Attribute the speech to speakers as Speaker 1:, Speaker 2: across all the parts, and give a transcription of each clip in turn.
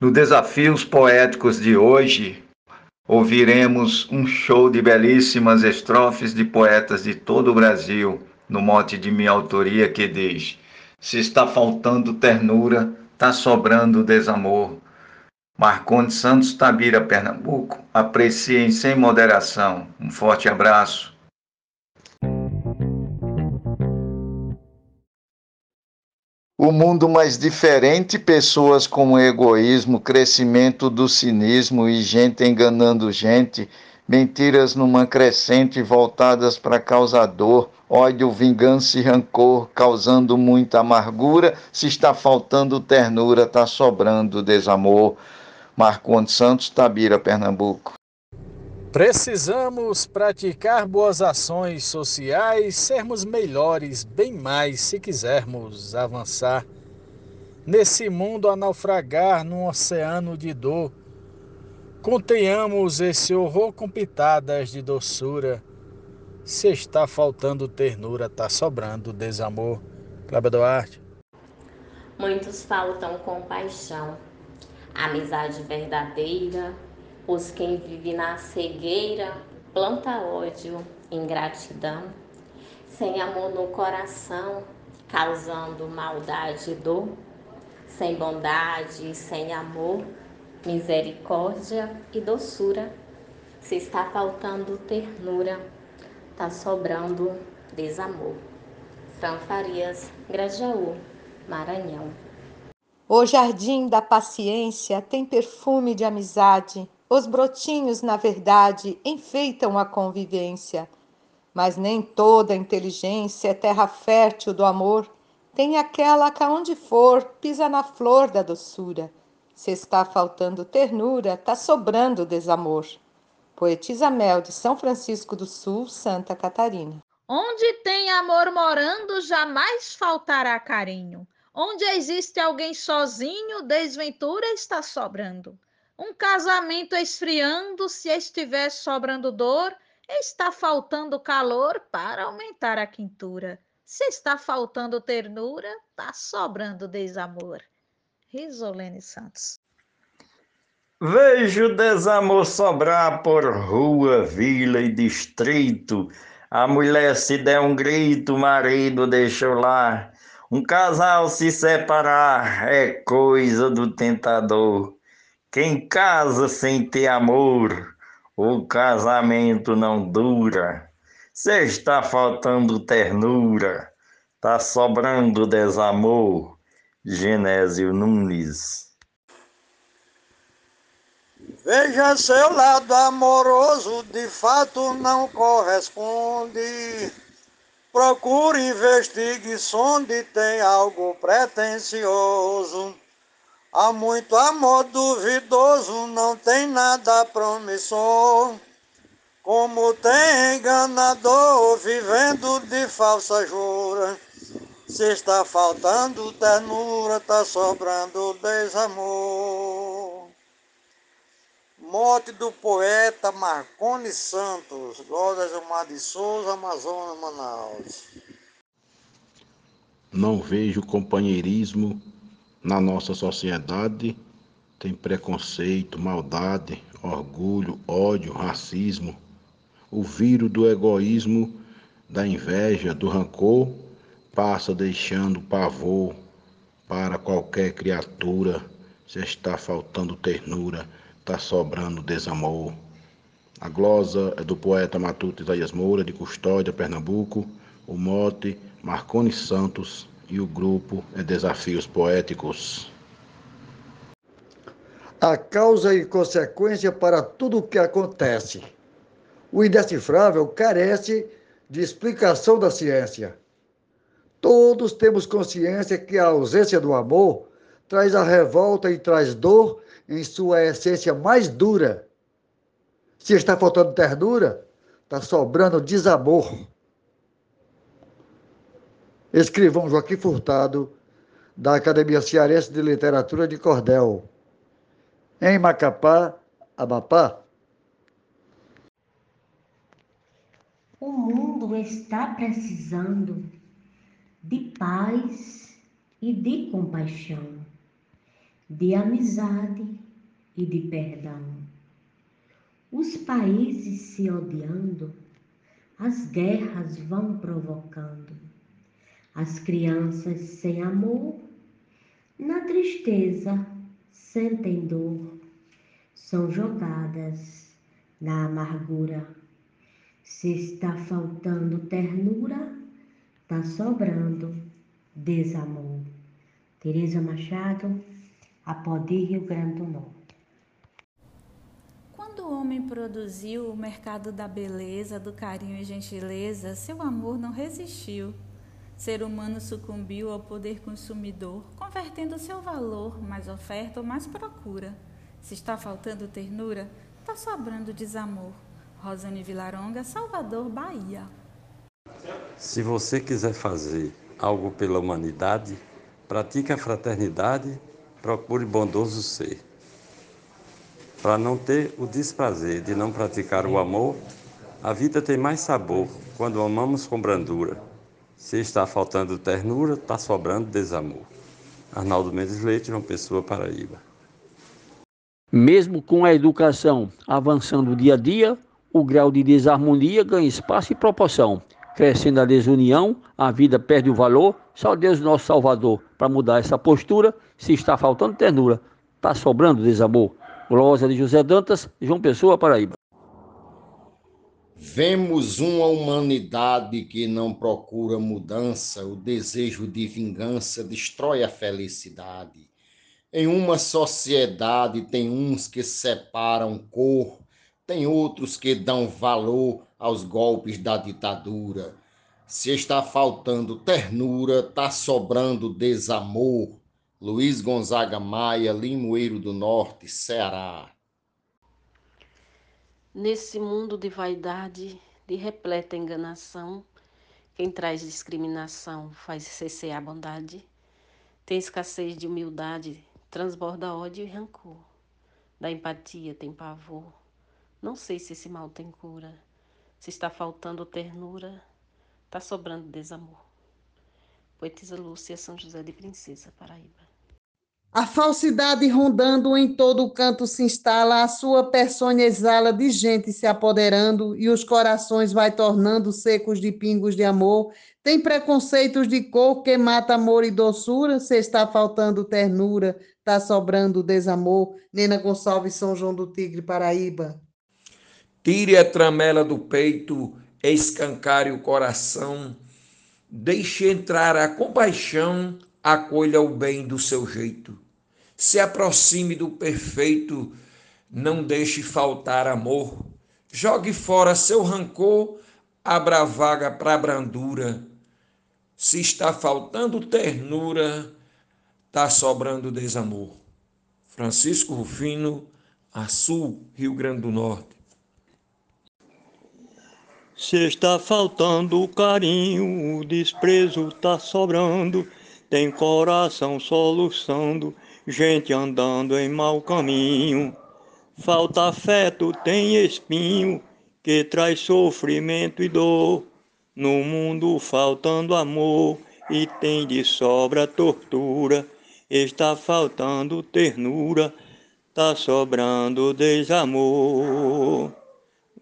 Speaker 1: No Desafios Poéticos de hoje, ouviremos um show de belíssimas estrofes de poetas de todo o Brasil, no mote de minha autoria que diz: Se está faltando ternura, tá sobrando desamor. Marcondes Santos Tabira, Pernambuco. Apreciem sem moderação. Um forte abraço. O mundo mais diferente, pessoas com egoísmo, crescimento do cinismo e gente enganando gente, mentiras numa crescente voltadas para causador, ódio, vingança e rancor, causando muita amargura, se está faltando ternura, está sobrando desamor. Marcondes Santos, Tabira, Pernambuco.
Speaker 2: Precisamos praticar boas ações sociais, sermos melhores, bem mais se quisermos avançar. Nesse mundo a naufragar num oceano de dor, contenhamos esse horror com pitadas de doçura. Se está faltando ternura, está sobrando desamor. Cláudia Duarte.
Speaker 3: Muitos faltam compaixão, amizade verdadeira, Pois quem vive na cegueira planta ódio, ingratidão, sem amor no coração, causando maldade e dor, sem bondade sem amor, misericórdia e doçura. Se está faltando ternura, está sobrando desamor. Fran Farias, Grajaú, Maranhão.
Speaker 4: O jardim da paciência tem perfume de amizade os brotinhos, na verdade, enfeitam a convivência, mas nem toda inteligência é terra fértil do amor. Tem aquela que aonde for pisa na flor da doçura. Se está faltando ternura, tá sobrando desamor. Poetisa Mel de São Francisco do Sul, Santa Catarina.
Speaker 5: Onde tem amor morando, jamais faltará carinho. Onde existe alguém sozinho, desventura está sobrando. Um casamento esfriando, se estiver sobrando dor, está faltando calor para aumentar a quintura. Se está faltando ternura, está sobrando desamor. Risolene Santos.
Speaker 6: Vejo desamor sobrar por rua, vila e distrito. A mulher se der um grito, o marido deixou lá. Um casal se separar é coisa do tentador. Quem casa sem ter amor, o casamento não dura. Se está faltando ternura, está sobrando desamor. Genésio Nunes.
Speaker 7: Veja seu lado amoroso, de fato não corresponde. Procure, investigue, sonde, tem algo pretensioso. Há muito amor duvidoso, não tem nada promissor. Como tem enganador vivendo de falsa jura. Se está faltando ternura, está sobrando desamor. Morte do poeta Marconi Santos, Glória Gilmar de Souza, Amazonas, Manaus.
Speaker 8: Não vejo companheirismo na nossa sociedade tem preconceito, maldade, orgulho, ódio, racismo. O vírus do egoísmo, da inveja, do rancor passa deixando pavor para qualquer criatura. Se está faltando ternura, está sobrando desamor. A glosa é do poeta Matuto Isaías Moura, de Custódia, Pernambuco. O mote, Marconi Santos, e o grupo é Desafios Poéticos.
Speaker 9: A causa e consequência para tudo o que acontece. O indecifrável carece de explicação da ciência. Todos temos consciência que a ausência do amor traz a revolta e traz dor em sua essência mais dura. Se está faltando ternura, está sobrando desamor. Escrivão Joaquim Furtado, da Academia Cearense de Literatura de Cordel, em Macapá, Amapá.
Speaker 10: O mundo está precisando de paz e de compaixão. de amizade e de perdão. Os países se odiando, as guerras vão provocando. As crianças sem amor, na tristeza, sentem dor, são jogadas na amargura. Se está faltando ternura, está sobrando desamor. Tereza Machado, Apodi, Rio Grande do Norte.
Speaker 11: Quando o homem produziu o mercado da beleza, do carinho e gentileza, seu amor não resistiu. Ser humano sucumbiu ao poder consumidor, convertendo seu valor, mais oferta ou mais procura. Se está faltando ternura, está sobrando desamor. Rosane Vilaronga, Salvador, Bahia.
Speaker 12: Se você quiser fazer algo pela humanidade, pratique a fraternidade, procure bondoso ser. Para não ter o desprazer de não praticar o amor, a vida tem mais sabor quando amamos com brandura. Se está faltando ternura, está sobrando desamor. Arnaldo Mendes Leite, uma Pessoa, Paraíba.
Speaker 13: Mesmo com a educação avançando dia a dia, o grau de desarmonia ganha espaço e proporção. Crescendo a desunião, a vida perde o valor. Só Deus, nosso Salvador, para mudar essa postura. Se está faltando ternura, está sobrando desamor. Glória de José Dantas, João Pessoa, Paraíba.
Speaker 14: Vemos uma humanidade que não procura mudança, o desejo de vingança destrói a felicidade. Em uma sociedade tem uns que separam cor tem outros que dão valor aos golpes da ditadura. Se está faltando ternura, está sobrando desamor. Luiz Gonzaga Maia, Limoeiro do Norte, Ceará.
Speaker 15: Nesse mundo de vaidade, de repleta enganação, quem traz discriminação faz cessear a bondade. Tem escassez de humildade, transborda ódio e rancor. Da empatia tem pavor não sei se esse mal tem cura, se está faltando ternura, está sobrando desamor. Poetisa Lúcia São José de Princesa, Paraíba.
Speaker 16: A falsidade rondando em todo o canto se instala, a sua persona exala de gente se apoderando e os corações vai tornando secos de pingos de amor. Tem preconceitos de cor que mata amor e doçura, se está faltando ternura, está sobrando desamor. Nena Gonçalves, São João do Tigre, Paraíba.
Speaker 17: Tire a tramela do peito, escancare o coração, deixe entrar a compaixão, acolha o bem do seu jeito. Se aproxime do perfeito, não deixe faltar amor. Jogue fora seu rancor, abra vaga para brandura. Se está faltando ternura, está sobrando desamor. Francisco Rufino, Açu, Rio Grande do Norte.
Speaker 18: Se está faltando carinho, o desprezo tá sobrando, tem coração soluçando, gente andando em mau caminho. Falta afeto, tem espinho, que traz sofrimento e dor. No mundo faltando amor, e tem de sobra tortura. Está faltando ternura, tá sobrando desamor.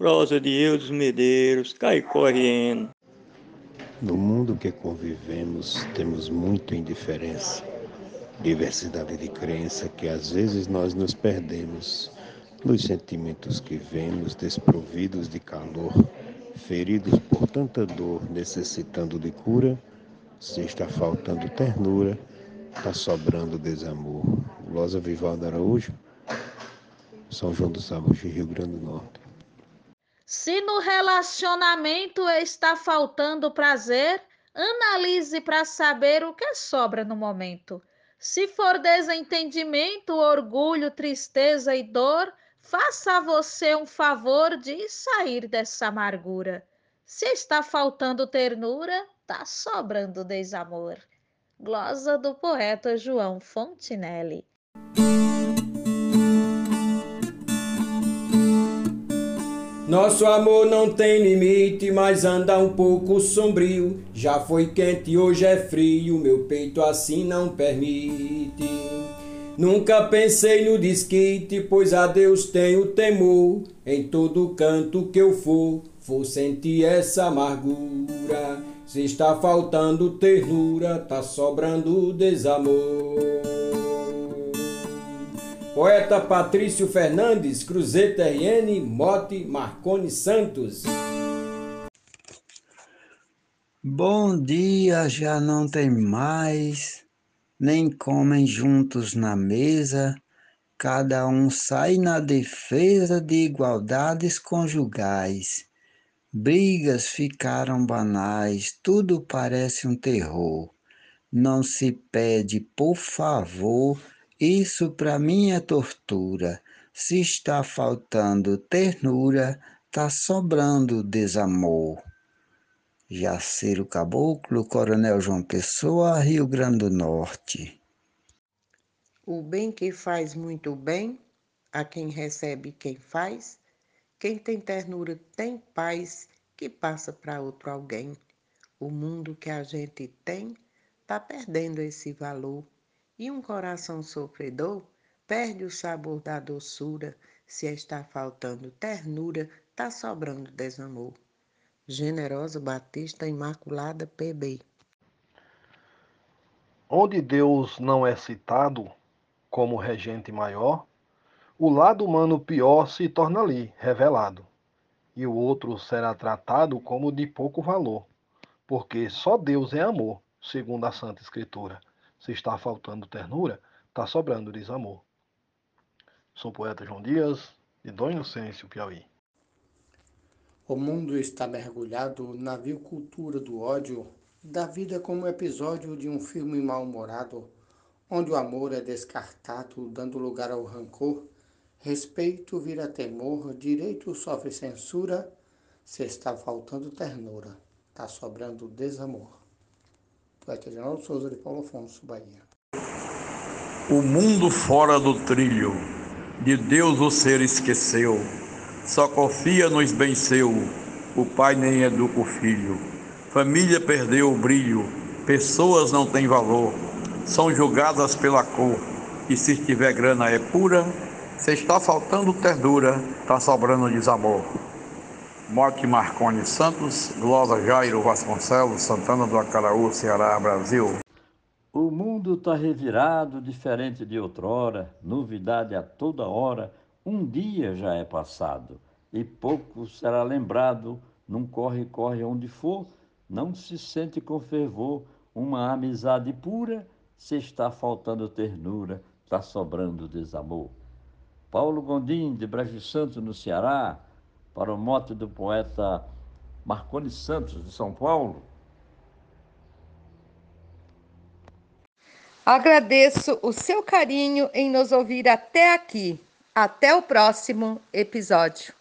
Speaker 18: Rosa de Eudes Medeiros, cai correndo.
Speaker 19: No mundo que convivemos, temos muita indiferença, diversidade de crença que às vezes nós nos perdemos nos sentimentos que vemos desprovidos de calor, feridos por tanta dor, necessitando de cura, se está faltando ternura, está sobrando desamor. Losa Vivaldo Araújo, São João dos Sábados, Rio Grande do Norte.
Speaker 5: Se no relacionamento está faltando prazer, analise para saber o que sobra no momento. Se for desentendimento, orgulho, tristeza e dor, faça a você um favor de sair dessa amargura. Se está faltando ternura, tá sobrando desamor. Glosa do poeta João Fontinelli.
Speaker 20: Nosso amor não tem limite, mas anda um pouco sombrio. Já foi quente, hoje é frio, meu peito assim não permite. Nunca pensei no desquite, pois a Deus tenho temor. Em todo canto que eu for, vou sentir essa amargura. Se está faltando ternura, tá sobrando desamor. Poeta Patrício Fernandes, Cruzeta RN, Mote Marconi Santos.
Speaker 21: Bom dia, já não tem mais, nem comem juntos na mesa, cada um sai na defesa de igualdades conjugais. Brigas ficaram banais, tudo parece um terror. Não se pede, por favor, isso para mim é tortura. Se está faltando ternura, tá sobrando desamor. Jaceiro Caboclo, Coronel João Pessoa, Rio Grande do Norte.
Speaker 22: O bem que faz muito bem a quem recebe quem faz. Quem tem ternura tem paz que passa para outro alguém. O mundo que a gente tem tá perdendo esse valor. E um coração sofredor perde o sabor da doçura. Se está faltando ternura, tá sobrando desamor. Generosa Batista Imaculada PB.
Speaker 23: Onde Deus não é citado como regente maior, o lado humano pior se torna ali revelado, e o outro será tratado como de pouco valor, porque só Deus é amor, segundo a Santa Escritura. Se está faltando ternura, está sobrando desamor. Sou o poeta João Dias, de Dom Inocêncio, Piauí.
Speaker 24: O mundo está mergulhado na vil cultura do ódio, da vida como episódio de um filme mal-humorado, onde o amor é descartado, dando lugar ao rancor, respeito vira temor, direito sofre censura, se está faltando ternura, está sobrando desamor. Poeta General Souza de Paulo Afonso, Bahia.
Speaker 25: O mundo fora do trilho, de Deus o ser esqueceu só confia nos bem seu, o pai nem educa o filho. Família perdeu o brilho, pessoas não têm valor, são julgadas pela cor. E se tiver grana é pura, se está faltando ternura, está sobrando desamor. Morte Marconi Santos, Glosa Jairo Vasconcelos, Santana do Acaraú, Ceará, Brasil.
Speaker 26: O mundo está revirado, diferente de outrora, novidade a toda hora um dia já é passado, e pouco será lembrado, num corre-corre onde for, não se sente com fervor uma amizade pura, se está faltando ternura, está sobrando desamor. Paulo Gondim, de Brejo Santo, no Ceará, para o mote do poeta Marconi Santos, de São Paulo.
Speaker 4: Agradeço o seu carinho em nos ouvir até aqui. Até o próximo episódio.